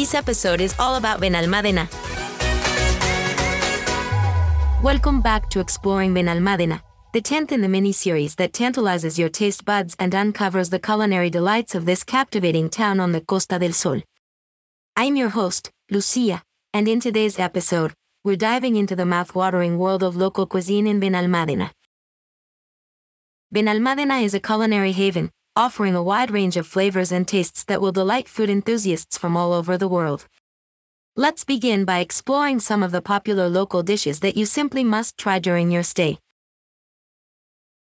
This episode is all about Benalmádena. Welcome back to Exploring Benalmádena, the 10th in the mini-series that tantalizes your taste buds and uncovers the culinary delights of this captivating town on the Costa del Sol. I'm your host, Lucia, and in today's episode, we're diving into the mouth-watering world of local cuisine in Benalmádena. Benalmádena is a culinary haven, offering a wide range of flavors and tastes that will delight food enthusiasts from all over the world. Let's begin by exploring some of the popular local dishes that you simply must try during your stay.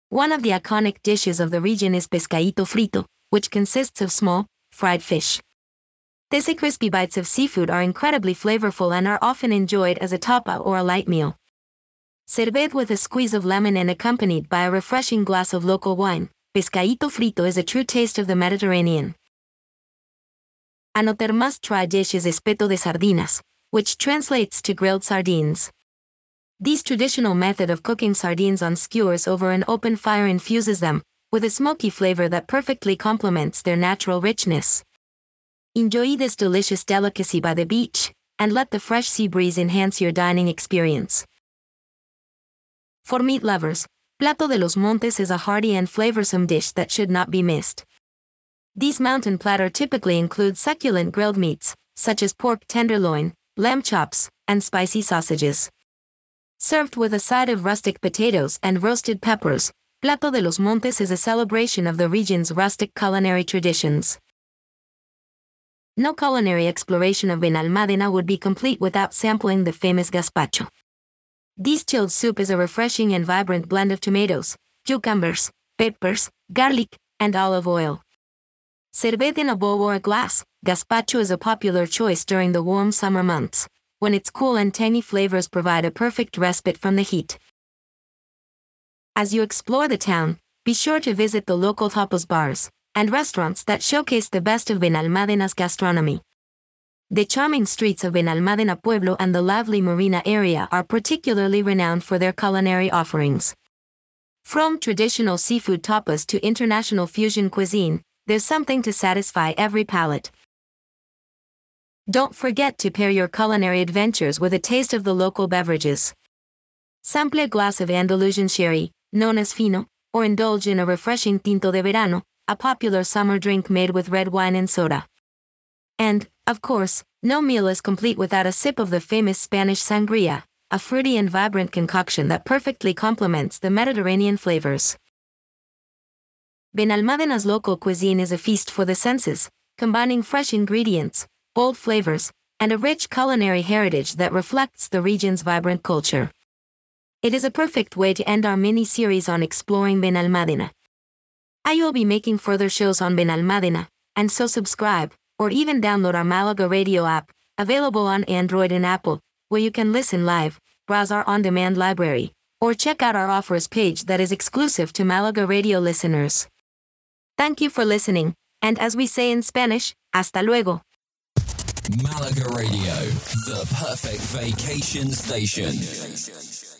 One of the iconic dishes of the region is pescadito frito, which consists of small, fried fish. These crispy bites of seafood are incredibly flavorful and are often enjoyed as a tapa or a light meal. Served with a squeeze of lemon and accompanied by a refreshing glass of local wine, pescadito frito is a true taste of the Mediterranean. Another must-try dish is espeto de sardinas, which translates to grilled sardines. This traditional method of cooking sardines on skewers over an open fire infuses them with a smoky flavor that perfectly complements their natural richness. Enjoy this delicious delicacy by the beach, and let the fresh sea breeze enhance your dining experience. For meat lovers, Plato de los Montes is a hearty and flavorsome dish that should not be missed. These mountain platter typically include succulent grilled meats, such as pork tenderloin, lamb chops, and spicy sausages. Served with a side of rustic potatoes and roasted peppers, Plato de los Montes is a celebration of the region's rustic culinary traditions. No culinary exploration of Benalmádena would be complete without sampling the famous gazpacho. This chilled soup is a refreshing and vibrant blend of tomatoes, cucumbers, peppers, garlic, and olive oil. Served in a bowl or a glass, gazpacho is a popular choice during the warm summer months, when its cool and tangy flavors provide a perfect respite from the heat. As you explore the town, be sure to visit the local tapas bars and restaurants that showcase the best of Benalmádena's gastronomy. The charming streets of Benalmádena Pueblo and the lively marina area are particularly renowned for their culinary offerings. From traditional seafood tapas to international fusion cuisine, there's something to satisfy every palate. Don't forget to pair your culinary adventures with a taste of the local beverages. Sample a glass of Andalusian sherry, known as fino, or indulge in a refreshing tinto de verano, a popular summer drink made with red wine and soda. And, of course, no meal is complete without a sip of the famous Spanish sangria, a fruity and vibrant concoction that perfectly complements the Mediterranean flavors. Benalmádena's local cuisine is a feast for the senses, combining fresh ingredients, bold flavors, and a rich culinary heritage that reflects the region's vibrant culture. It is a perfect way to end our mini-series on exploring Benalmádena. I will be making further shows on Benalmádena, and so subscribe, or even download our Malaga Radio app, available on Android and Apple, where you can listen live, browse our on-demand library, or check out our offers page that is exclusive to Malaga Radio listeners. Thank you for listening, and as we say in Spanish, hasta luego. Malaga Radio, the perfect vacation station.